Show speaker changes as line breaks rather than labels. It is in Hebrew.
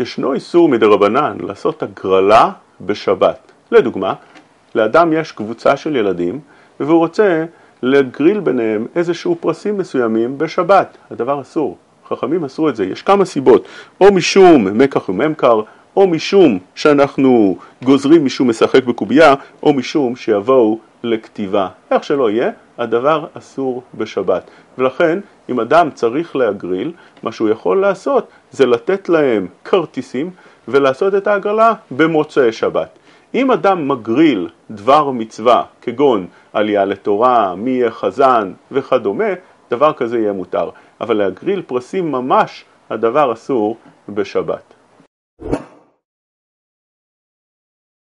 ישנו איסור מדרבנן לעשות הגרלה בשבת. לדוגמה, לאדם יש קבוצה של ילדים והוא רוצה לגריל ביניהם איזשהו פרסים מסוימים בשבת. הדבר אסור. חכמים אסרו את זה. יש כמה סיבות. או משום מקח וממכר, או משום שאנחנו גוזרים מישהו משחק בקובייה, או משום שיבואו לכתיבה. איך שלא יהיה, הדבר אסור בשבת. ולכן, אם אדם צריך להגריל, מה שהוא יכול לעשות זה לתת להם כרטיסים ולעשות את ההגרלה במוצאי שבת. אם אדם מגריל דבר מצווה, כגון עלייה לתורה, מי יהיה חזן וכדומה, דבר כזה יהיה מותר. אבל להגריל פרסים ממש, הדבר אסור בשבת.